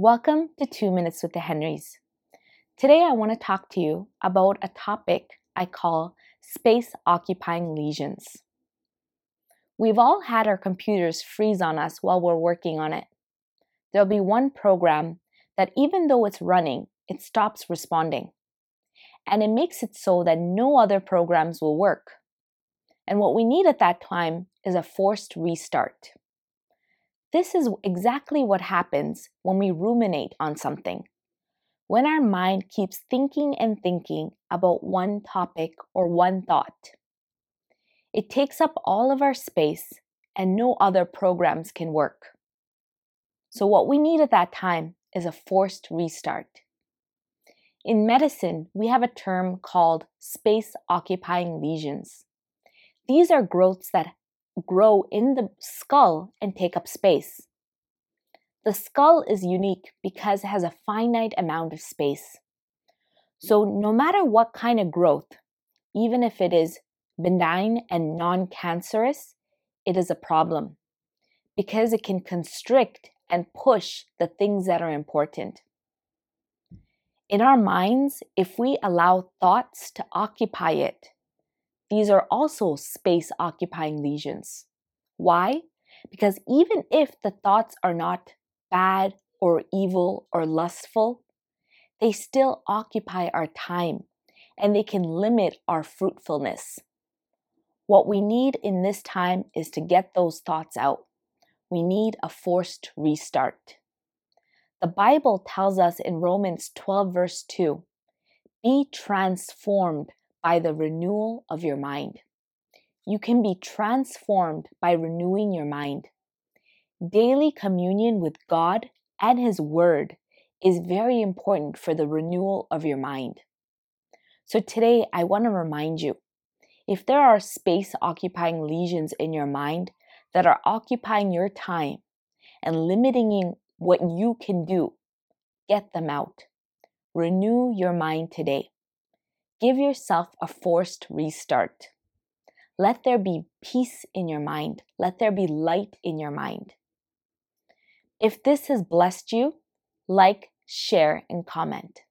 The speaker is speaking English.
Welcome to Two Minutes with the Henrys. Today, I want to talk to you about a topic I call space occupying lesions. We've all had our computers freeze on us while we're working on it. There'll be one program that, even though it's running, it stops responding. And it makes it so that no other programs will work. And what we need at that time is a forced restart. This is exactly what happens when we ruminate on something. When our mind keeps thinking and thinking about one topic or one thought, it takes up all of our space and no other programs can work. So, what we need at that time is a forced restart. In medicine, we have a term called space occupying lesions. These are growths that grow in the skull and take up space. The skull is unique because it has a finite amount of space. So, no matter what kind of growth, even if it is benign and non cancerous, it is a problem because it can constrict and push the things that are important. In our minds, if we allow thoughts to occupy it, these are also space occupying lesions. Why? Because even if the thoughts are not bad or evil or lustful, they still occupy our time and they can limit our fruitfulness. What we need in this time is to get those thoughts out. We need a forced restart. The Bible tells us in Romans 12, verse 2 Be transformed by the renewal of your mind. You can be transformed by renewing your mind. Daily communion with God and His Word is very important for the renewal of your mind. So today, I want to remind you if there are space occupying lesions in your mind that are occupying your time and limiting what you can do, get them out. Renew your mind today. Give yourself a forced restart. Let there be peace in your mind. Let there be light in your mind. If this has blessed you, like, share, and comment.